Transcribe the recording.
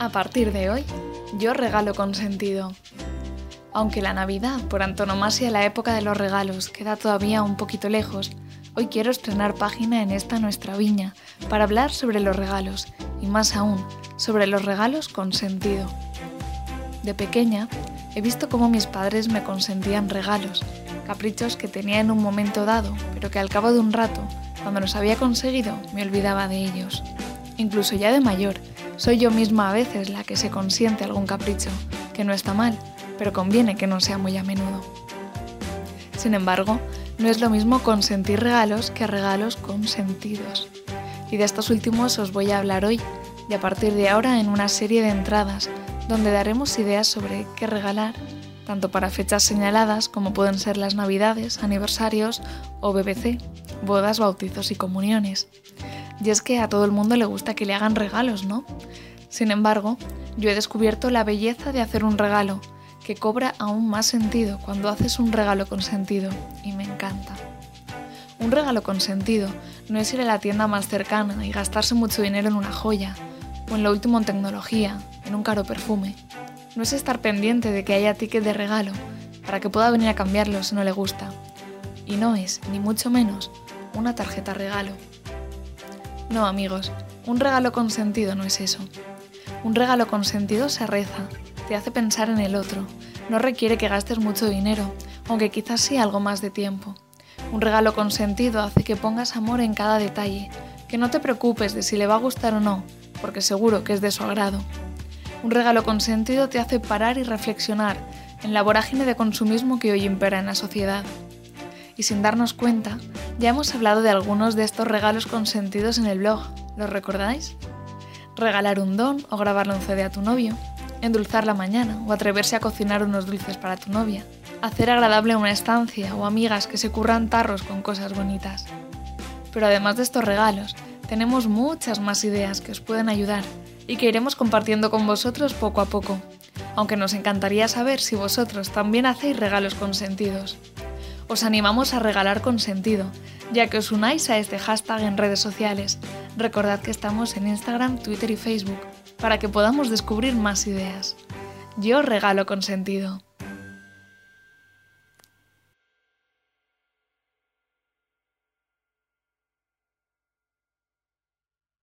A partir de hoy, yo regalo con sentido. Aunque la Navidad, por antonomasia la época de los regalos, queda todavía un poquito lejos, hoy quiero estrenar página en esta nuestra viña para hablar sobre los regalos y más aún, sobre los regalos con sentido. De pequeña, he visto cómo mis padres me consentían regalos, caprichos que tenía en un momento dado, pero que al cabo de un rato, cuando los había conseguido, me olvidaba de ellos. Incluso ya de mayor, soy yo misma a veces la que se consiente algún capricho, que no está mal, pero conviene que no sea muy a menudo. Sin embargo, no es lo mismo consentir regalos que regalos consentidos. Y de estos últimos os voy a hablar hoy, y a partir de ahora en una serie de entradas, donde daremos ideas sobre qué regalar, tanto para fechas señaladas como pueden ser las navidades, aniversarios o BBC, bodas, bautizos y comuniones. Y es que a todo el mundo le gusta que le hagan regalos, ¿no? Sin embargo, yo he descubierto la belleza de hacer un regalo, que cobra aún más sentido cuando haces un regalo con sentido, y me encanta. Un regalo con sentido no es ir a la tienda más cercana y gastarse mucho dinero en una joya, o en lo último en tecnología, en un caro perfume. No es estar pendiente de que haya ticket de regalo, para que pueda venir a cambiarlo si no le gusta. Y no es, ni mucho menos, una tarjeta regalo. No, amigos, un regalo con sentido no es eso. Un regalo con sentido se reza, te hace pensar en el otro, no requiere que gastes mucho dinero, aunque quizás sí algo más de tiempo. Un regalo con sentido hace que pongas amor en cada detalle, que no te preocupes de si le va a gustar o no, porque seguro que es de su agrado. Un regalo con sentido te hace parar y reflexionar en la vorágine de consumismo que hoy impera en la sociedad y sin darnos cuenta, ya hemos hablado de algunos de estos regalos consentidos en el blog, ¿los recordáis? Regalar un don o grabarle un CD a tu novio, endulzar la mañana o atreverse a cocinar unos dulces para tu novia, hacer agradable una estancia o amigas que se curran tarros con cosas bonitas. Pero además de estos regalos, tenemos muchas más ideas que os pueden ayudar y que iremos compartiendo con vosotros poco a poco, aunque nos encantaría saber si vosotros también hacéis regalos consentidos os animamos a regalar con sentido, ya que os unáis a este hashtag en redes sociales. Recordad que estamos en Instagram, Twitter y Facebook, para que podamos descubrir más ideas. Yo regalo con sentido.